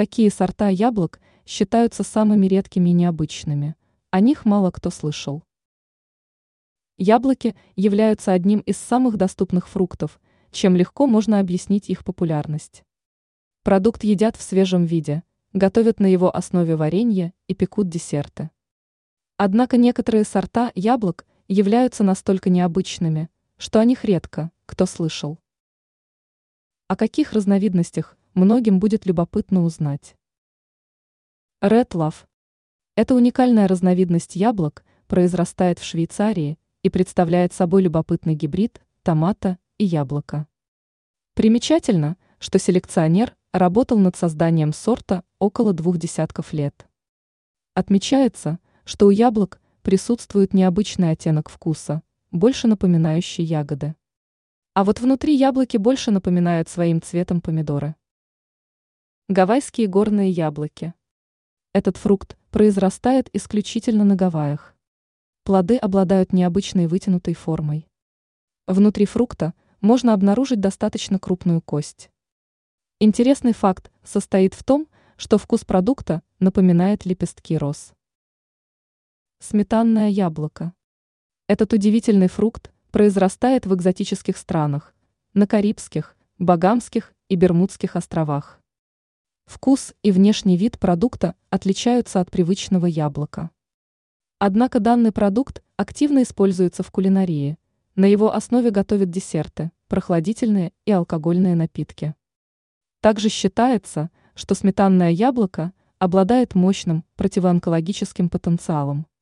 Какие сорта яблок считаются самыми редкими и необычными? О них мало кто слышал. Яблоки являются одним из самых доступных фруктов, чем легко можно объяснить их популярность. Продукт едят в свежем виде, готовят на его основе варенье и пекут десерты. Однако некоторые сорта яблок являются настолько необычными, что о них редко кто слышал. О каких разновидностях многим будет любопытно узнать. Red Love. Эта уникальная разновидность яблок произрастает в Швейцарии и представляет собой любопытный гибрид томата и яблока. Примечательно, что селекционер работал над созданием сорта около двух десятков лет. Отмечается, что у яблок присутствует необычный оттенок вкуса, больше напоминающий ягоды. А вот внутри яблоки больше напоминают своим цветом помидоры. Гавайские горные яблоки. Этот фрукт произрастает исключительно на Гавайях. Плоды обладают необычной вытянутой формой. Внутри фрукта можно обнаружить достаточно крупную кость. Интересный факт состоит в том, что вкус продукта напоминает лепестки роз. Сметанное яблоко. Этот удивительный фрукт произрастает в экзотических странах, на Карибских, Багамских и Бермудских островах. Вкус и внешний вид продукта отличаются от привычного яблока. Однако данный продукт активно используется в кулинарии. На его основе готовят десерты, прохладительные и алкогольные напитки. Также считается, что сметанное яблоко обладает мощным противоонкологическим потенциалом.